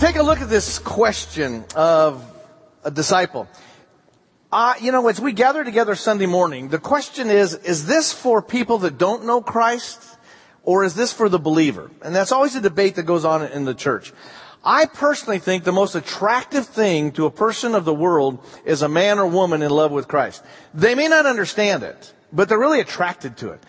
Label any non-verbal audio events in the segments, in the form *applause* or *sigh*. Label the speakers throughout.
Speaker 1: Take a look at this question of a disciple, uh, you know, as we gather together Sunday morning, the question is, is this for people that don't know Christ or is this for the believer? And that's always a debate that goes on in the church. I personally think the most attractive thing to a person of the world is a man or woman in love with Christ. They may not understand it, but they're really attracted to it.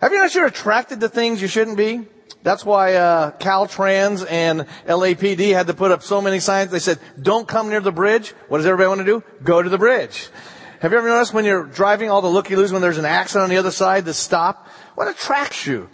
Speaker 1: Have you noticed you're attracted to things you shouldn't be? That's why uh, Caltrans and LAPD had to put up so many signs. They said, "Don't come near the bridge." What does everybody want to do? Go to the bridge. Have you ever noticed when you're driving all the looky-loos when there's an accident on the other side to stop? What attracts you?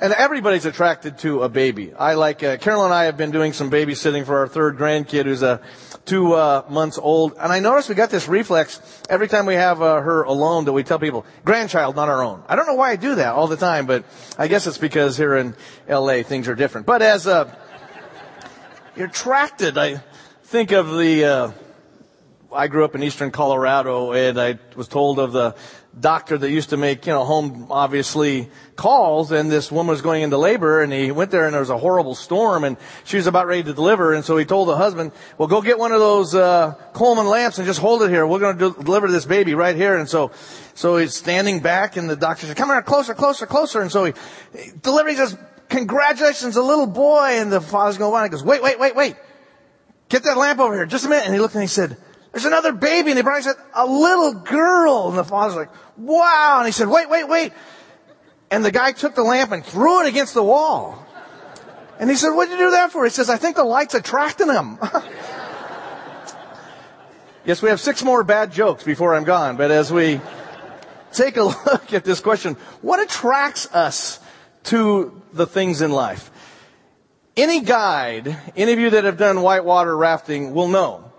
Speaker 1: And everybody's attracted to a baby. I like, uh, Carol and I have been doing some babysitting for our third grandkid who's uh, two uh, months old. And I noticed we got this reflex every time we have uh, her alone that we tell people, grandchild, not our own. I don't know why I do that all the time, but I guess it's because here in LA things are different. But as uh, you're attracted, I think of the, uh, I grew up in eastern Colorado and I was told of the doctor that used to make, you know, home obviously calls and this woman was going into labor and he went there and there was a horrible storm and she was about ready to deliver and so he told the husband, well go get one of those, uh, Coleman lamps and just hold it here. We're going to deliver this baby right here. And so, so he's standing back and the doctor said, come here closer, closer, closer. And so he, he delivers, says, congratulations, a little boy. And the father's going, on. He goes, wait, wait, wait, wait. Get that lamp over here. Just a minute. And he looked and he said, there's another baby. And the bride said, a little girl. And the father's like, wow. And he said, wait, wait, wait. And the guy took the lamp and threw it against the wall. And he said, what'd you do that for? He says, I think the light's attracting him. *laughs* yes, we have six more bad jokes before I'm gone, but as we take a *laughs* look at this question, what attracts us to the things in life? Any guide, any of you that have done whitewater rafting will know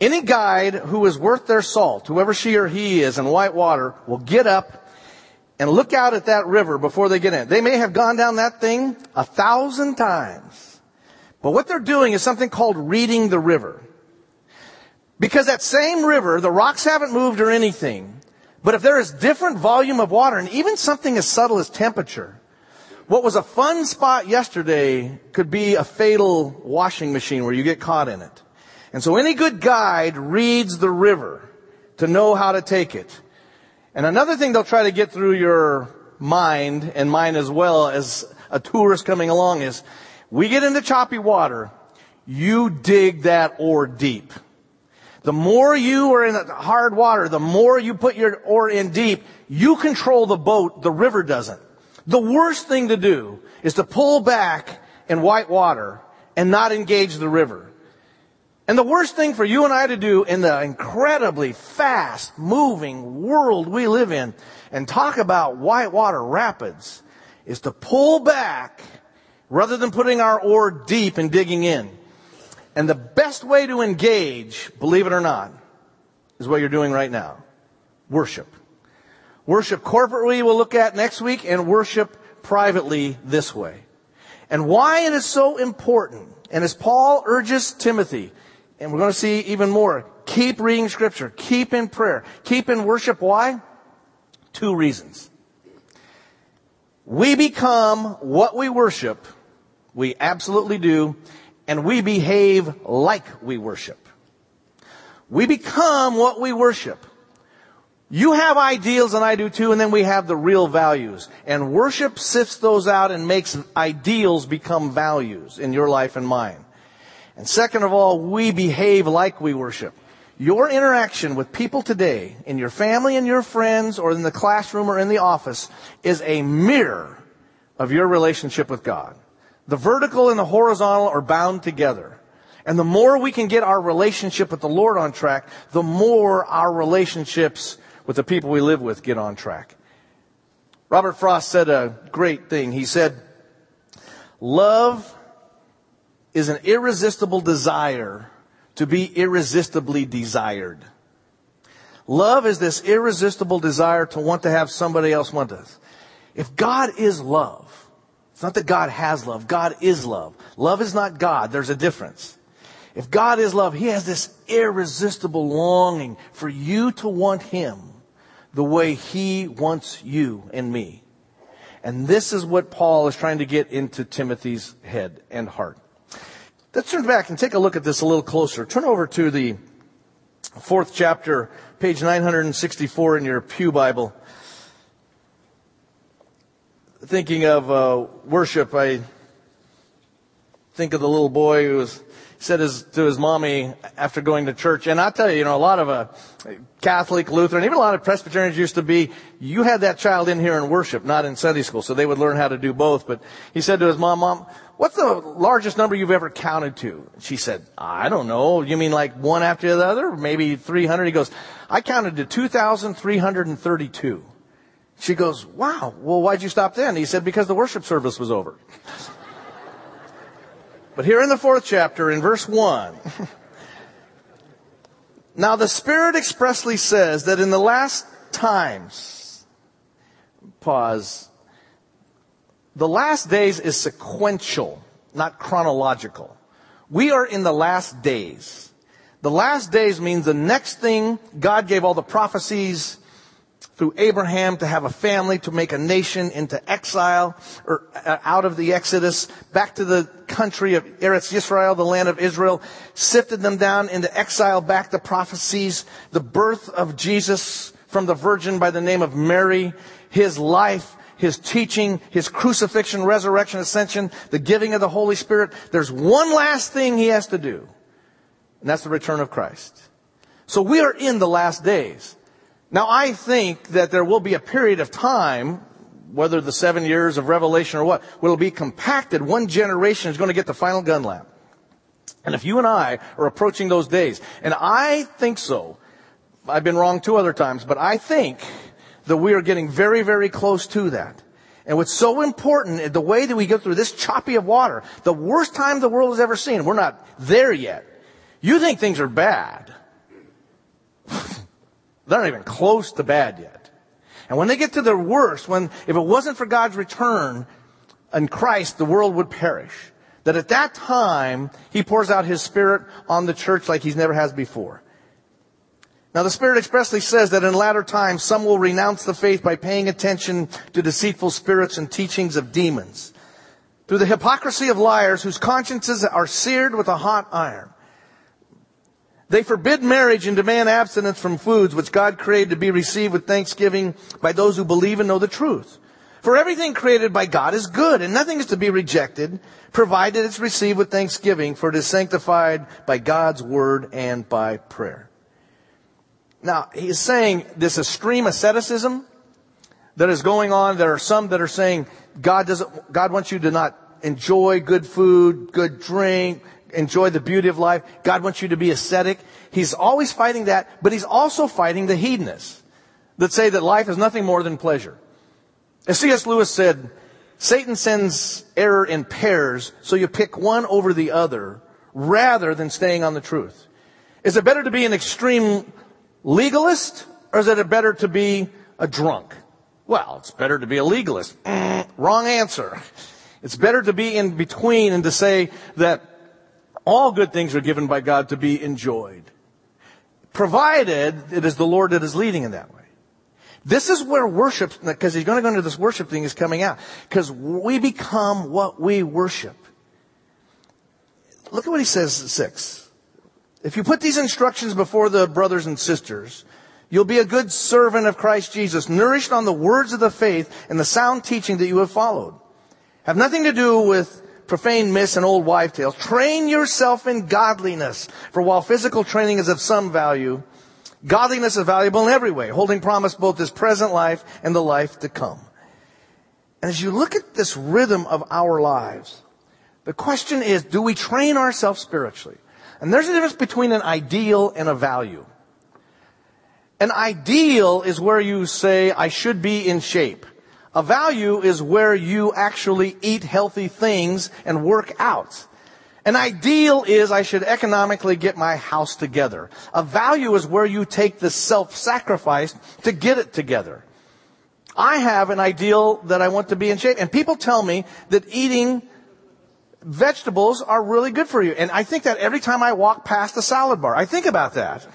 Speaker 1: any guide who is worth their salt, whoever she or he is in white water, will get up and look out at that river before they get in. They may have gone down that thing a thousand times. But what they're doing is something called reading the river. Because that same river, the rocks haven't moved or anything. But if there is different volume of water and even something as subtle as temperature, what was a fun spot yesterday could be a fatal washing machine where you get caught in it. And so any good guide reads the river to know how to take it. And another thing they'll try to get through your mind and mine as well as a tourist coming along is we get into choppy water, you dig that oar deep. The more you are in hard water, the more you put your oar in deep, you control the boat, the river doesn't. The worst thing to do is to pull back in white water and not engage the river. And the worst thing for you and I to do in the incredibly fast moving world we live in and talk about whitewater rapids is to pull back rather than putting our oar deep and digging in. And the best way to engage, believe it or not, is what you're doing right now. Worship. Worship corporately we'll look at next week and worship privately this way. And why it is so important, and as Paul urges Timothy, and we're going to see even more. Keep reading scripture. Keep in prayer. Keep in worship. Why? Two reasons. We become what we worship. We absolutely do. And we behave like we worship. We become what we worship. You have ideals and I do too, and then we have the real values. And worship sifts those out and makes ideals become values in your life and mine. And second of all, we behave like we worship. Your interaction with people today, in your family and your friends, or in the classroom or in the office, is a mirror of your relationship with God. The vertical and the horizontal are bound together. And the more we can get our relationship with the Lord on track, the more our relationships with the people we live with get on track. Robert Frost said a great thing. He said, love is an irresistible desire to be irresistibly desired. Love is this irresistible desire to want to have somebody else want us. If God is love, it's not that God has love, God is love. Love is not God, there's a difference. If God is love, He has this irresistible longing for you to want Him the way He wants you and me. And this is what Paul is trying to get into Timothy's head and heart. Let's turn back and take a look at this a little closer. Turn over to the fourth chapter, page 964 in your Pew Bible. Thinking of uh, worship, I think of the little boy who was said his, to his mommy after going to church, and I tell you, you know, a lot of a Catholic, Lutheran, even a lot of Presbyterians used to be, you had that child in here in worship, not in Sunday school, so they would learn how to do both. But he said to his mom, Mom, what's the largest number you've ever counted to? She said, I don't know. You mean like one after the other? Maybe 300? He goes, I counted to 2,332. She goes, wow, well why'd you stop then? He said, because the worship service was over. But here in the fourth chapter, in verse 1, *laughs* now the Spirit expressly says that in the last times, pause, the last days is sequential, not chronological. We are in the last days. The last days means the next thing God gave all the prophecies, through Abraham to have a family, to make a nation into exile or uh, out of the Exodus, back to the country of Eretz Yisrael, the land of Israel, sifted them down into exile, back to prophecies, the birth of Jesus from the virgin by the name of Mary, his life, his teaching, his crucifixion, resurrection, ascension, the giving of the Holy Spirit. There's one last thing he has to do, and that's the return of Christ. So we are in the last days. Now I think that there will be a period of time, whether the seven years of revelation or what, will be compacted. One generation is going to get the final gun lap. And if you and I are approaching those days, and I think so, I've been wrong two other times, but I think that we are getting very, very close to that. And what's so important, the way that we go through this choppy of water, the worst time the world has ever seen, we're not there yet. You think things are bad. They're not even close to bad yet. And when they get to their worst, when, if it wasn't for God's return in Christ, the world would perish. That at that time, He pours out His Spirit on the church like He's never has before. Now the Spirit expressly says that in latter times, some will renounce the faith by paying attention to deceitful spirits and teachings of demons. Through the hypocrisy of liars whose consciences are seared with a hot iron. They forbid marriage and demand abstinence from foods which God created to be received with thanksgiving by those who believe and know the truth. For everything created by God is good and nothing is to be rejected, provided it's received with thanksgiving, for it is sanctified by God's word and by prayer. Now, he's saying this extreme asceticism that is going on. There are some that are saying God doesn't, God wants you to not enjoy good food, good drink, enjoy the beauty of life. God wants you to be ascetic. He's always fighting that, but he's also fighting the hedonists that say that life is nothing more than pleasure. As C.S. Lewis said, Satan sends error in pairs, so you pick one over the other rather than staying on the truth. Is it better to be an extreme legalist or is it better to be a drunk? Well, it's better to be a legalist. Mm, wrong answer. It's better to be in between and to say that all good things are given by God to be enjoyed. Provided it is the Lord that is leading in that way. This is where worship, because he's going to go into this worship thing is coming out. Because we become what we worship. Look at what he says six. If you put these instructions before the brothers and sisters, you'll be a good servant of Christ Jesus, nourished on the words of the faith and the sound teaching that you have followed. Have nothing to do with profane myths and old wife tales. Train yourself in godliness. For while physical training is of some value, godliness is valuable in every way, holding promise both this present life and the life to come. And as you look at this rhythm of our lives, the question is, do we train ourselves spiritually? And there's a difference between an ideal and a value. An ideal is where you say, I should be in shape. A value is where you actually eat healthy things and work out. An ideal is I should economically get my house together. A value is where you take the self-sacrifice to get it together. I have an ideal that I want to be in shape. And people tell me that eating vegetables are really good for you. And I think that every time I walk past a salad bar, I think about that.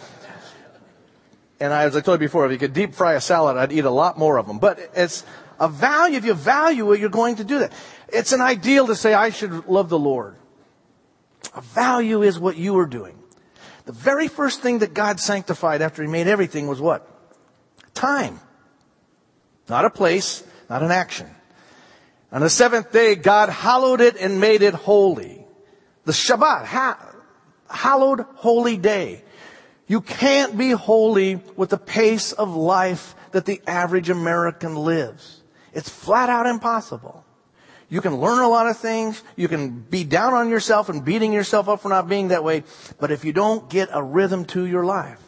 Speaker 1: And I, as I told you before, if you could deep fry a salad, I'd eat a lot more of them. But it's, a value, if you value it, you're going to do that. It's an ideal to say, I should love the Lord. A value is what you are doing. The very first thing that God sanctified after He made everything was what? Time. Not a place, not an action. On the seventh day, God hallowed it and made it holy. The Shabbat, ha- hallowed holy day. You can't be holy with the pace of life that the average American lives. It's flat out impossible. You can learn a lot of things. You can be down on yourself and beating yourself up for not being that way. But if you don't get a rhythm to your life,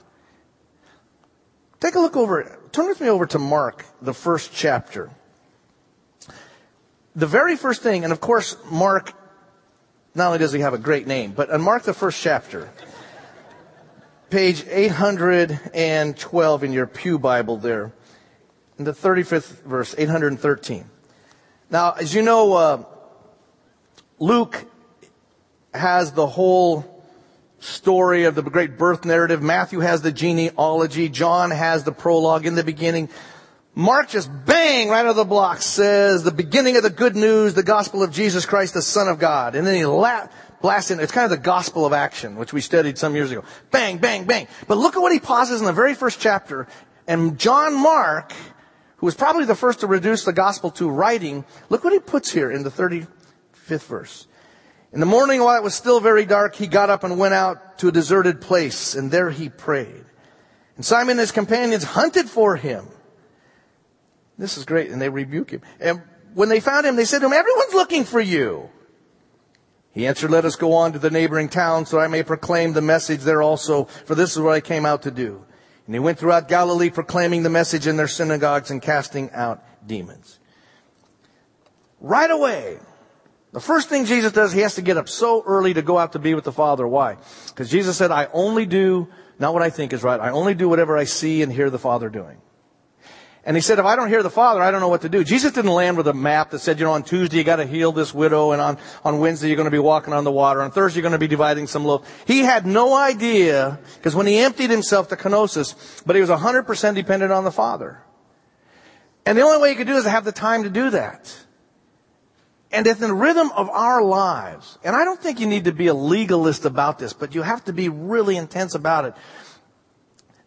Speaker 1: take a look over, turn with me over to Mark, the first chapter. The very first thing, and of course, Mark, not only does he have a great name, but on Mark, the first chapter, page 812 in your Pew Bible there, in the 35th verse, 813. Now, as you know, uh, Luke has the whole story of the great birth narrative. Matthew has the genealogy. John has the prologue in the beginning. Mark just bang right out of the block says the beginning of the good news, the gospel of Jesus Christ, the Son of God. And then he la- blasts in. It's kind of the gospel of action, which we studied some years ago. Bang, bang, bang. But look at what he pauses in the very first chapter. And John Mark who was probably the first to reduce the gospel to writing, look what he puts here in the 35th verse. In the morning while it was still very dark, he got up and went out to a deserted place, and there he prayed. And Simon and his companions hunted for him. This is great, and they rebuke him. And when they found him, they said to him, everyone's looking for you. He answered, let us go on to the neighboring town so I may proclaim the message there also, for this is what I came out to do. And he went throughout Galilee proclaiming the message in their synagogues and casting out demons. Right away, the first thing Jesus does, he has to get up so early to go out to be with the Father. Why? Because Jesus said, I only do not what I think is right. I only do whatever I see and hear the Father doing. And he said, if I don't hear the Father, I don't know what to do. Jesus didn't land with a map that said, you know, on Tuesday you gotta heal this widow, and on, on Wednesday you're gonna be walking on the water, on Thursday you're gonna be dividing some loaf. He had no idea, because when he emptied himself to kenosis, but he was 100% dependent on the Father. And the only way he could do is to have the time to do that. And it's in the rhythm of our lives, and I don't think you need to be a legalist about this, but you have to be really intense about it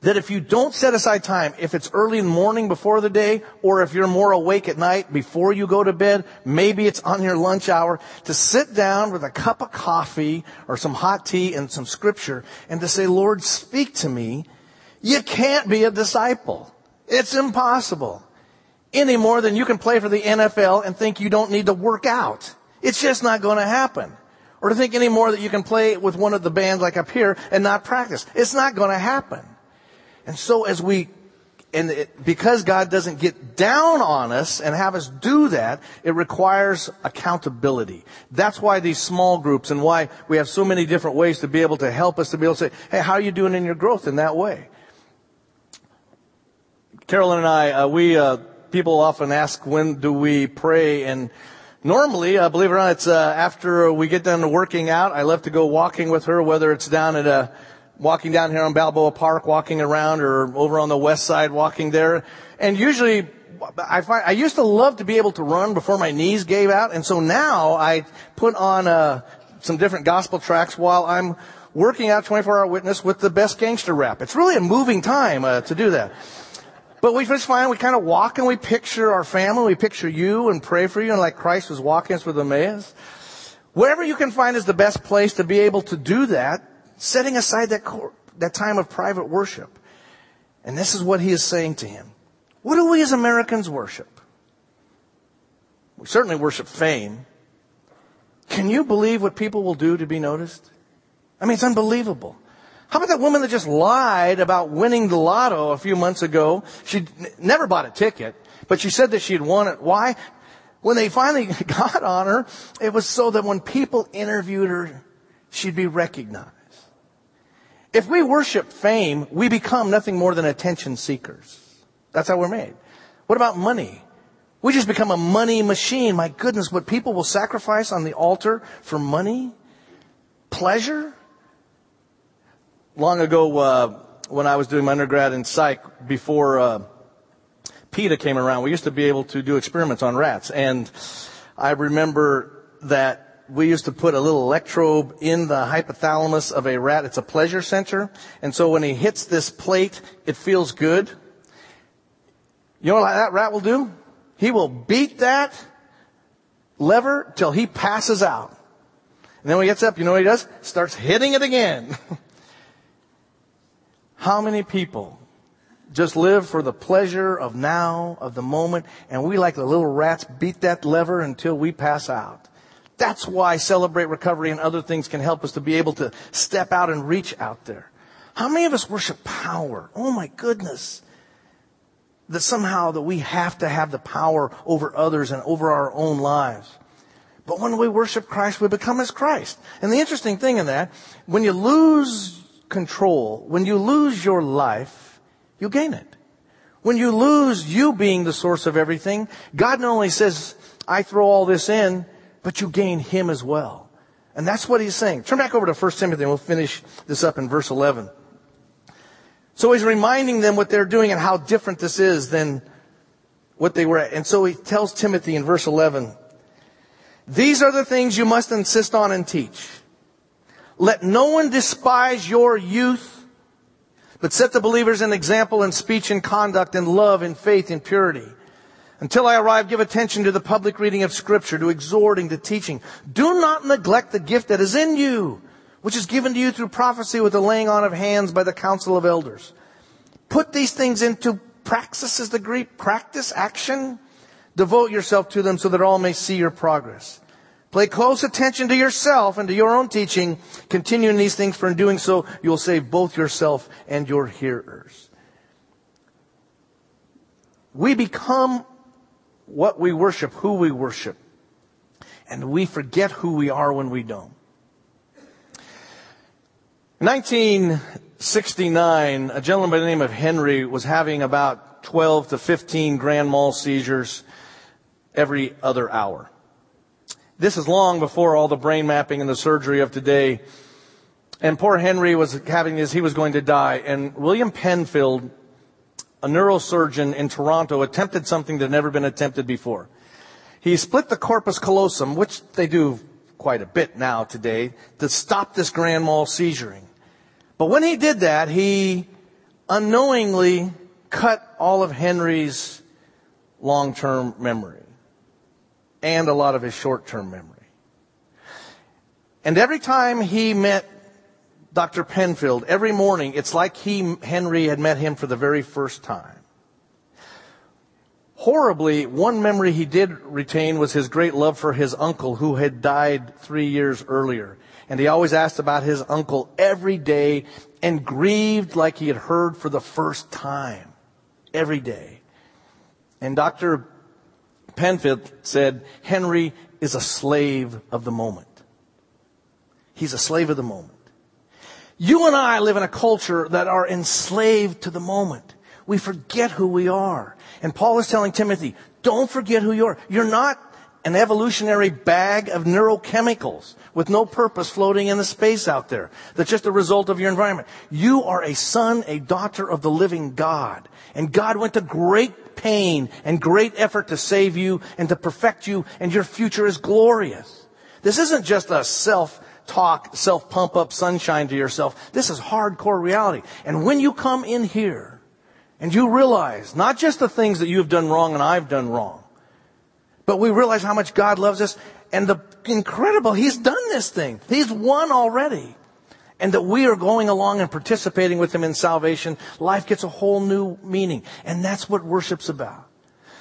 Speaker 1: that if you don't set aside time, if it's early in the morning before the day, or if you're more awake at night before you go to bed, maybe it's on your lunch hour, to sit down with a cup of coffee or some hot tea and some scripture and to say, Lord, speak to me, you can't be a disciple. It's impossible. Any more than you can play for the NFL and think you don't need to work out. It's just not going to happen. Or to think any more that you can play with one of the bands like up here and not practice. It's not going to happen. And so as we, and it, because God doesn't get down on us and have us do that, it requires accountability. That's why these small groups and why we have so many different ways to be able to help us to be able to say, hey, how are you doing in your growth in that way? Carolyn and I, uh, we, uh, people often ask when do we pray and normally, uh, believe it or not, it's uh, after we get done working out. I love to go walking with her, whether it's down at a walking down here on Balboa Park, walking around, or over on the west side, walking there. And usually, I find I used to love to be able to run before my knees gave out, and so now I put on uh, some different gospel tracks while I'm working out 24-hour witness with the best gangster rap. It's really a moving time uh, to do that. But we just find we kind of walk and we picture our family, we picture you and pray for you, and like Christ was walking us with Emmaus. Wherever you can find is the best place to be able to do that setting aside that, that time of private worship. And this is what he is saying to him. What do we as Americans worship? We certainly worship fame. Can you believe what people will do to be noticed? I mean, it's unbelievable. How about that woman that just lied about winning the lotto a few months ago? She never bought a ticket, but she said that she had won it. Why? When they finally *laughs* got on her, it was so that when people interviewed her, she'd be recognized. If we worship fame, we become nothing more than attention seekers. That's how we're made. What about money? We just become a money machine. My goodness, what people will sacrifice on the altar for money? Pleasure? Long ago, uh, when I was doing my undergrad in psych, before uh, PETA came around, we used to be able to do experiments on rats. And I remember that we used to put a little electrode in the hypothalamus of a rat. It's a pleasure center. And so when he hits this plate, it feels good. You know what that rat will do? He will beat that lever till he passes out. And then when he gets up, you know what he does? Starts hitting it again. *laughs* How many people just live for the pleasure of now, of the moment, and we like the little rats beat that lever until we pass out? That's why Celebrate Recovery and other things can help us to be able to step out and reach out there. How many of us worship power? Oh my goodness. That somehow that we have to have the power over others and over our own lives. But when we worship Christ, we become as Christ. And the interesting thing in that, when you lose control, when you lose your life, you gain it. When you lose you being the source of everything, God not only says, I throw all this in, but you gain Him as well. And that's what He's saying. Turn back over to 1 Timothy and we'll finish this up in verse 11. So He's reminding them what they're doing and how different this is than what they were at. And so He tells Timothy in verse 11, these are the things you must insist on and teach. Let no one despise your youth, but set the believers an example in speech and conduct and love and faith and purity. Until I arrive, give attention to the public reading of scripture, to exhorting, to teaching. Do not neglect the gift that is in you, which is given to you through prophecy with the laying on of hands by the council of elders. Put these things into praxis is the Greek, practice, action. Devote yourself to them so that all may see your progress. Pay close attention to yourself and to your own teaching. Continue in these things, for in doing so, you'll save both yourself and your hearers. We become what we worship, who we worship. And we forget who we are when we don't. 1969, a gentleman by the name of Henry was having about 12 to 15 grand mal seizures every other hour. This is long before all the brain mapping and the surgery of today. And poor Henry was having this, he was going to die. And William Penfield, a neurosurgeon in Toronto, attempted something that had never been attempted before. He split the corpus callosum, which they do quite a bit now today, to stop this grand mal seizuring. But when he did that, he unknowingly cut all of Henry's long-term memory and a lot of his short-term memory. And every time he met Dr. Penfield, every morning, it's like he, Henry had met him for the very first time. Horribly, one memory he did retain was his great love for his uncle who had died three years earlier. And he always asked about his uncle every day and grieved like he had heard for the first time. Every day. And Dr. Penfield said, Henry is a slave of the moment. He's a slave of the moment. You and I live in a culture that are enslaved to the moment. We forget who we are. And Paul is telling Timothy, don't forget who you are. You're not an evolutionary bag of neurochemicals with no purpose floating in the space out there. That's just a result of your environment. You are a son, a daughter of the living God. And God went to great pain and great effort to save you and to perfect you, and your future is glorious. This isn't just a self talk, self pump up sunshine to yourself. This is hardcore reality. And when you come in here and you realize not just the things that you have done wrong and I've done wrong, but we realize how much God loves us and the incredible, He's done this thing. He's won already and that we are going along and participating with Him in salvation, life gets a whole new meaning. And that's what worship's about.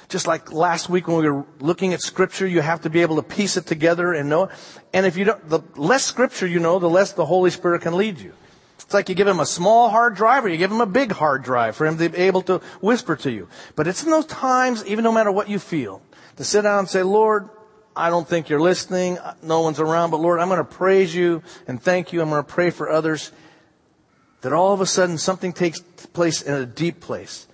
Speaker 1: Just like last week when we were looking at scripture, you have to be able to piece it together and know. And if you don't, the less scripture you know, the less the Holy Spirit can lead you. It's like you give him a small hard drive or you give him a big hard drive for him to be able to whisper to you. But it's in those times, even no matter what you feel, to sit down and say, Lord, I don't think you're listening. No one's around. But Lord, I'm going to praise you and thank you. I'm going to pray for others. That all of a sudden something takes place in a deep place.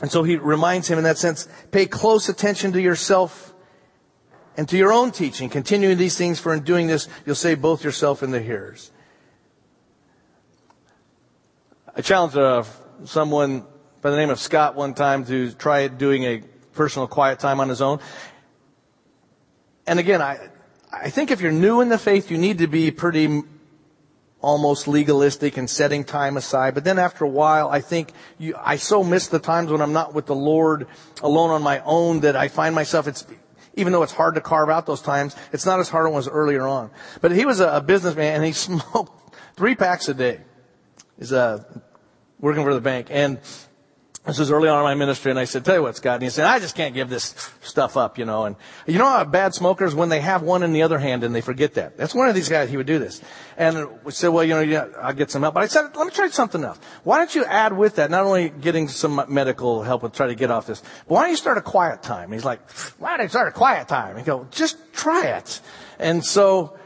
Speaker 1: And so he reminds him in that sense, pay close attention to yourself and to your own teaching. Continuing these things, for in doing this, you'll save both yourself and the hearers. I challenged uh, someone by the name of Scott one time to try doing a personal quiet time on his own. And again, I, I think if you're new in the faith, you need to be pretty almost legalistic and setting time aside. But then after a while, I think you, I so miss the times when I'm not with the Lord alone on my own that I find myself, it's, even though it's hard to carve out those times, it's not as hard as it was earlier on. But he was a, a businessman and he *laughs* smoked three packs a day. He's, uh, working for the bank. And this was early on in my ministry, and I said, tell you what, Scott. And he said, I just can't give this stuff up, you know. And you know how bad smokers, when they have one in the other hand and they forget that. That's one of these guys, he would do this. And we said, well, you know, yeah, I'll get some help. But I said, let me try something else. Why don't you add with that, not only getting some medical help and try to get off this, but why don't you start a quiet time? And he's like, why don't you start a quiet time? And he go, just try it. And so,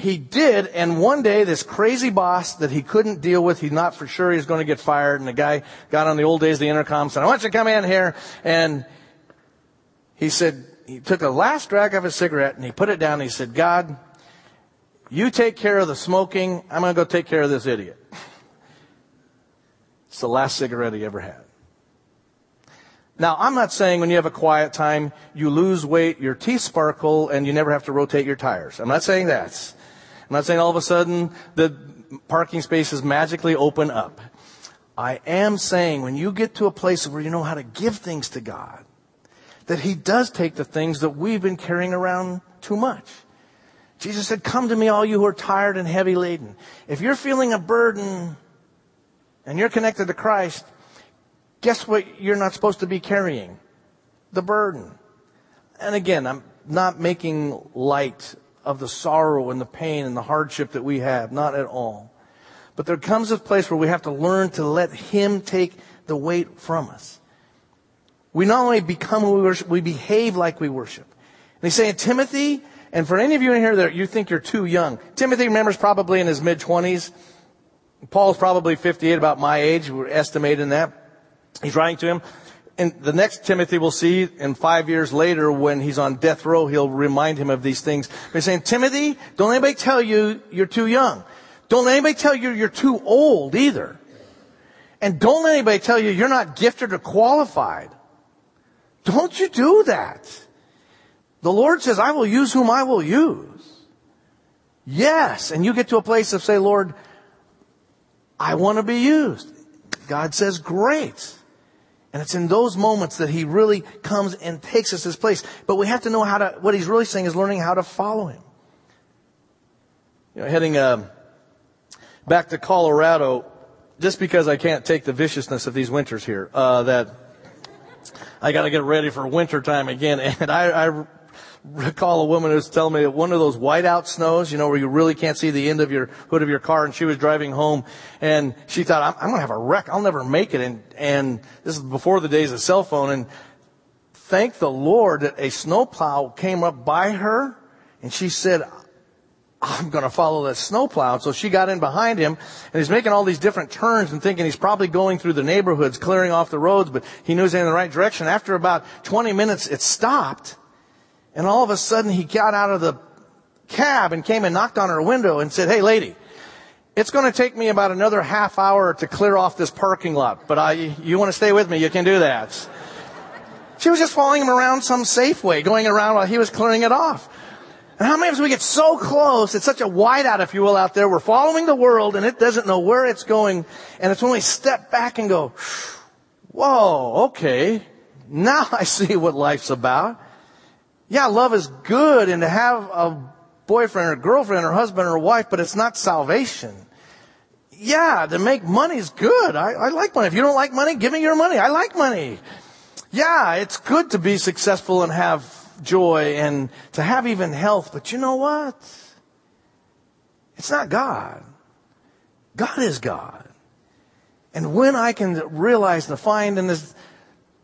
Speaker 1: he did, and one day this crazy boss that he couldn't deal with, he's not for sure he's going to get fired, and the guy got on the old days of the intercom, said, I want you to come in here, and he said, he took a last drag of his cigarette, and he put it down, and he said, God, you take care of the smoking, I'm going to go take care of this idiot. *laughs* It's the last cigarette he ever had. Now, I'm not saying when you have a quiet time, you lose weight, your teeth sparkle, and you never have to rotate your tires. I'm not saying that. I'm not saying all of a sudden the parking spaces magically open up. I am saying when you get to a place where you know how to give things to God, that He does take the things that we've been carrying around too much. Jesus said, come to me all you who are tired and heavy laden. If you're feeling a burden and you're connected to Christ, guess what you're not supposed to be carrying? The burden. And again, I'm not making light of the sorrow and the pain and the hardship that we have. Not at all. But there comes a place where we have to learn to let Him take the weight from us. We not only become who we worship, we behave like we worship. And he's saying, Timothy, and for any of you in here that you think you're too young, Timothy, remembers probably in his mid twenties. Paul's probably 58, about my age. We're estimating that. He's writing to him in the next Timothy we'll see in five years later when he's on death row, he'll remind him of these things. He's saying, Timothy, don't anybody tell you you're too young. Don't let anybody tell you you're too old either. And don't let anybody tell you you're not gifted or qualified. Don't you do that. The Lord says, I will use whom I will use. Yes. And you get to a place of say, Lord, I want to be used. God says, great. And it's in those moments that he really comes and takes us his place. But we have to know how to, what he's really saying is learning how to follow him. You know, heading uh, back to Colorado, just because I can't take the viciousness of these winters here, uh, that I got to get ready for winter time again. *laughs* And I, I *laughs* recall a woman who was telling me that one of those whiteout snows, you know, where you really can't see the end of your hood of your car, and she was driving home, and she thought, I'm, I'm going to have a wreck. I'll never make it. And and this is before the days of cell phone. And thank the Lord that a snowplow came up by her, and she said, I'm going to follow that snowplow. So she got in behind him and he's making all these different turns and thinking he's probably going through the neighborhoods, clearing off the roads, but he knew he was in the right direction. After about 20 minutes, it stopped and all of a sudden he got out of the cab and came and knocked on her window and said, Hey lady, it's going to take me about another half hour to clear off this parking lot, but I, you want to stay with me, you can do that. She was just following him around some Safeway, going around while he was clearing it off. And how many us we get so close, it's such a whiteout, if you will, out there, we're following the world and it doesn't know where it's going, and it's when we step back and go, whoa, okay, now *laughs* I see what life's about. Yeah, love is good and to have a boyfriend or girlfriend or husband or wife, but it's not salvation. Yeah, to make money is good. I, I like money. If you don't like money, give me your money. I like money. Yeah, it's good to be successful and have joy and to have even health, but you know what? It's not God. God is God. And when I can realize and find in this,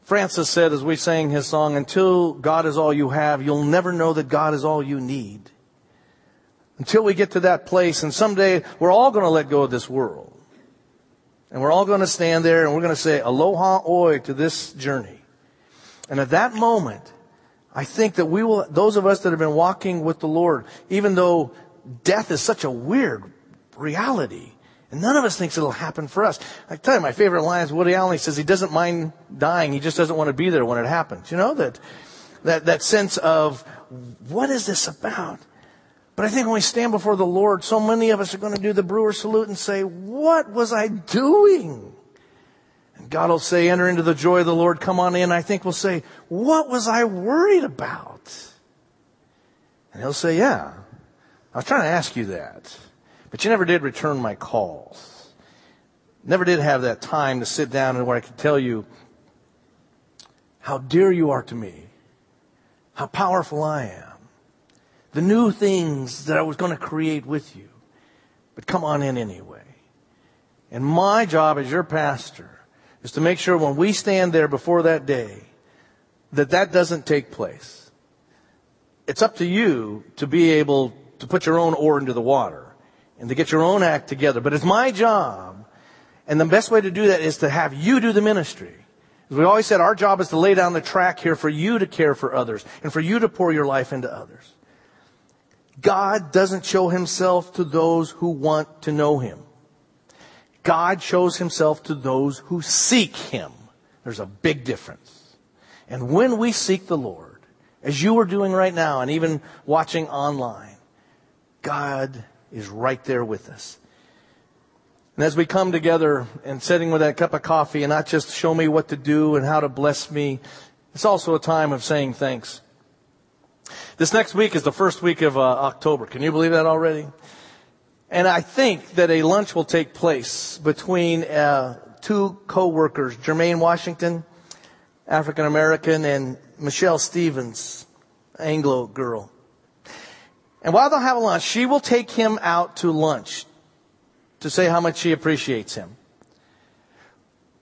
Speaker 1: Francis said as we sang his song, until God is all you have, you'll never know that God is all you need. Until we get to that place, and someday we're all going to let go of this world. And we're all going to stand there and we're going to say, Aloha oi to this journey. And at that moment, I think that we will, those of us that have been walking with the Lord, even though death is such a weird reality, and none of us thinks it'll happen for us. I tell you, my favorite line is Woody Allen. He says he doesn't mind dying. He just doesn't want to be there when it happens. You know, that, that, that sense of, what is this about? But I think when we stand before the Lord, so many of us are going to do the brewer salute and say, what was I doing? And God will say, enter into the joy of the Lord, come on in. I think we'll say, what was I worried about? And he'll say, yeah, I was trying to ask you that, but you never did return my calls. Never did have that time to sit down and where I could tell you how dear you are to me, how powerful I am, the new things that I was going to create with you. But come on in anyway. And my job as your pastor is to make sure when we stand there before that day that that doesn't take place. It's up to you to be able to put your own oar into the water and to get your own act together. But it's my job, and the best way to do that is to have you do the ministry. As we always said, our job is to lay down the track here for you to care for others and for you to pour your life into others. God doesn't show himself to those who want to know him. God shows himself to those who seek him. There's a big difference. And when we seek the Lord, as you are doing right now and even watching online, God is right there with us. And as we come together and sitting with that cup of coffee and not just show me what to do and how to bless me, it's also a time of saying thanks. This next week is the first week of uh, October. Can you believe that already? And I think that a lunch will take place between uh, two co-workers, Jermaine Washington, African American, and Michelle Stevens, Anglo girl. And while they'll have a lunch, she will take him out to lunch to say how much she appreciates him.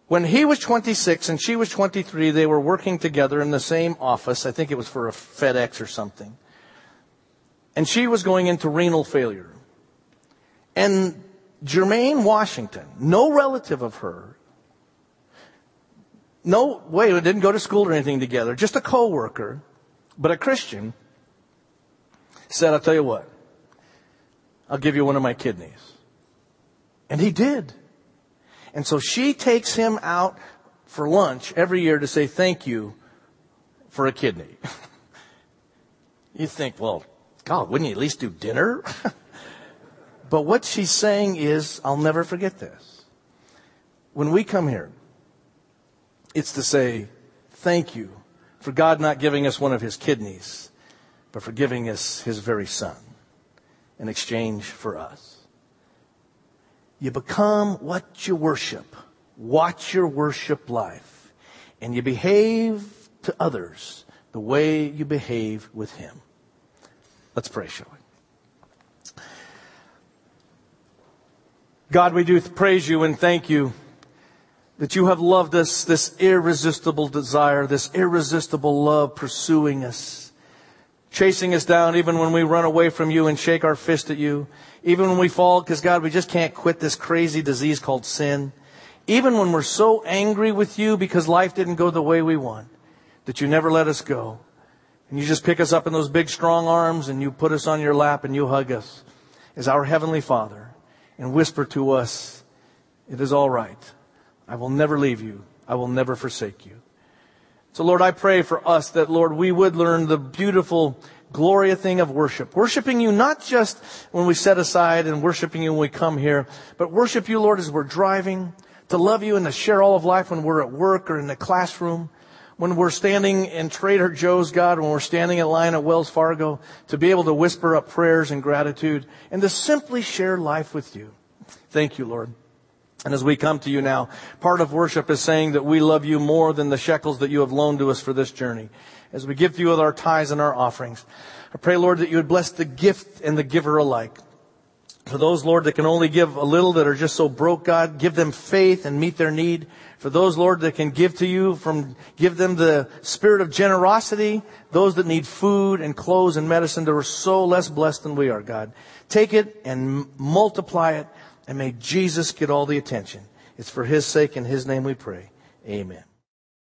Speaker 1: When he was 26 and she was 23, they were working together in the same office. I think it was for a FedEx or something. And she was going into renal failure. And Jermaine Washington, no relative of her, no, wait, didn't go to school or anything together, just a coworker, but a Christian, said, I'll tell you what, I'll give you one of my kidneys. And he did. And so she takes him out for lunch every year to say thank you for a kidney. *laughs* you think, well, God, wouldn't you at least do dinner? *laughs* but what she's saying is, I'll never forget this. When we come here, it's to say thank you for God not giving us one of his kidneys but for giving us his very son in exchange for us. You become what you worship. Watch your worship life. And you behave to others the way you behave with him. Let's pray, shall we? God, we do praise you and thank you that you have loved us, this irresistible desire, this irresistible love pursuing us chasing us down even when we run away from you and shake our fist at you. Even when we fall, because God, we just can't quit this crazy disease called sin. Even when we're so angry with you because life didn't go the way we want, that you never let us go. And you just pick us up in those big strong arms and you put us on your lap and you hug us as our Heavenly Father and whisper to us, it is all right. I will never leave you. I will never forsake you. So Lord, I pray for us that Lord, we would learn the beautiful glorious thing of worship. Worshiping you not just when we set aside and worshiping you when we come here, but worship you, Lord, as we're driving, to love you and to share all of life when we're at work or in the classroom, when we're standing in Trader Joe's, God, when we're standing in line at Wells Fargo, to be able to whisper up prayers and gratitude and to simply share life with you. Thank you, Lord. And as we come to you now, part of worship is saying that we love you more than the shekels that you have loaned to us for this journey. As we give to you with our tithes and our offerings, I pray, Lord, that you would bless the gift and the giver alike. For those, Lord, that can only give a little that are just so broke, God, give them faith and meet their need. For those, Lord, that can give to you from, give them the spirit of generosity. Those that need food and clothes and medicine that are so less blessed than we are, God. Take it and multiply it and may Jesus get all the attention. It's for His sake and His name we pray. Amen.